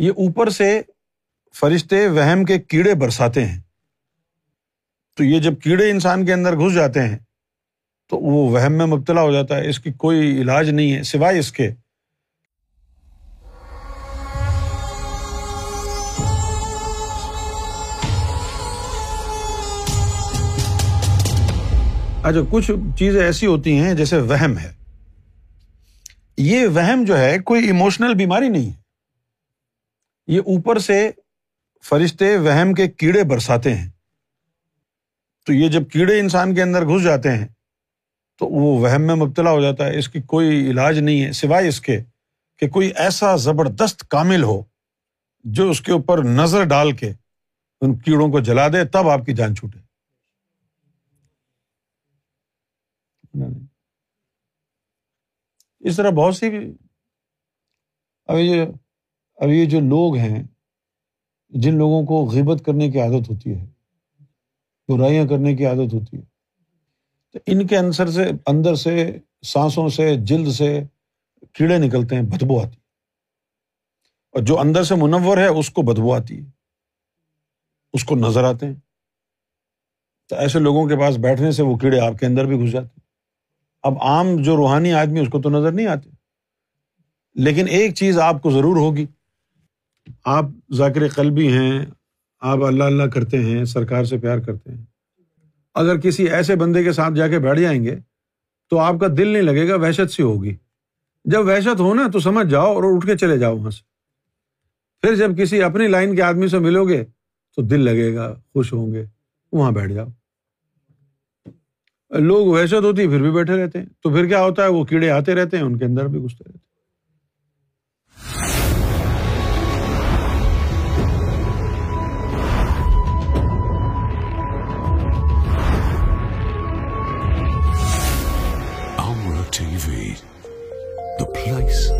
یہ اوپر سے فرشتے وہم کے کیڑے برساتے ہیں۔ تو یہ جب کیڑے انسان کے اندر گھس جاتے ہیں، تو وہ وہم میں مبتلا ہو جاتا ہے۔ اس کی کوئی علاج نہیں ہے، سوائے اس کے۔ اچھا کچھ چیزیں ایسی ہوتی ہیں جیسے وہم ہے۔ یہ وہم جو ہے، کوئی ایموشنل بیماری نہیں ہے۔ یہ اوپر سے فرشتے وہم کے کیڑے برساتے ہیں۔ تو یہ جب کیڑے انسان کے اندر گھس جاتے ہیں، تو وہ وہم میں مبتلا ہو جاتا ہے۔ اس کی کوئی علاج نہیں ہے، سوائے اس کے کہ کوئی ایسا زبردست کامل ہو جو اس کے اوپر نظر ڈال کے ان کیڑوں کو جلا دے، تب آپ کی جان چھوٹے۔ اس طرح بہت سی، اب یہ اب یہ جو لوگ ہیں، جن لوگوں کو غیبت کرنے کی عادت ہوتی ہے، برائیاں کرنے کی عادت ہوتی ہے، تو ان کے انصر سے، اندر سے، سانسوں سے، جلد سے کیڑے نکلتے ہیں، بدبو آتی اور جو اندر سے منور ہے، اس کو بدبو آتی ہے۔ اس کو نظر آتے ہیں۔ تو ایسے لوگوں کے پاس بیٹھنے سے وہ کیڑے آپ کے اندر بھی گھس جاتے ہیں۔ اب عام جو روحانی آدمی، اس کو تو نظر نہیں آتے۔ لیکن ایک چیز آپ کو ضرور ہوگی۔ آپ ذاکر قلبی ہیں، آپ اللہ اللہ کرتے ہیں، سرکار سے پیار کرتے ہیں۔ اگر کسی ایسے بندے کے ساتھ جا کے بیٹھ جائیں گے، تو آپ کا دل نہیں لگے گا، وحشت سی ہوگی۔ جب وحشت ہو نا، تو سمجھ جاؤ اور اٹھ کے چلے جاؤ وہاں سے۔ پھر جب کسی اپنی لائن کے آدمی سے ملو گے، تو دل لگے گا، خوش ہوں گے۔ وہاں بیٹھ جاؤ۔ لوگ وحشت ہوتی ہے پھر بھی بیٹھے رہتے ہیں۔ تو پھر کیا ہوتا ہے؟ وہ کیڑے آتے رہتے ہیں، ان کے اندر بھی گھستے رہتے ہیں۔ TV, the place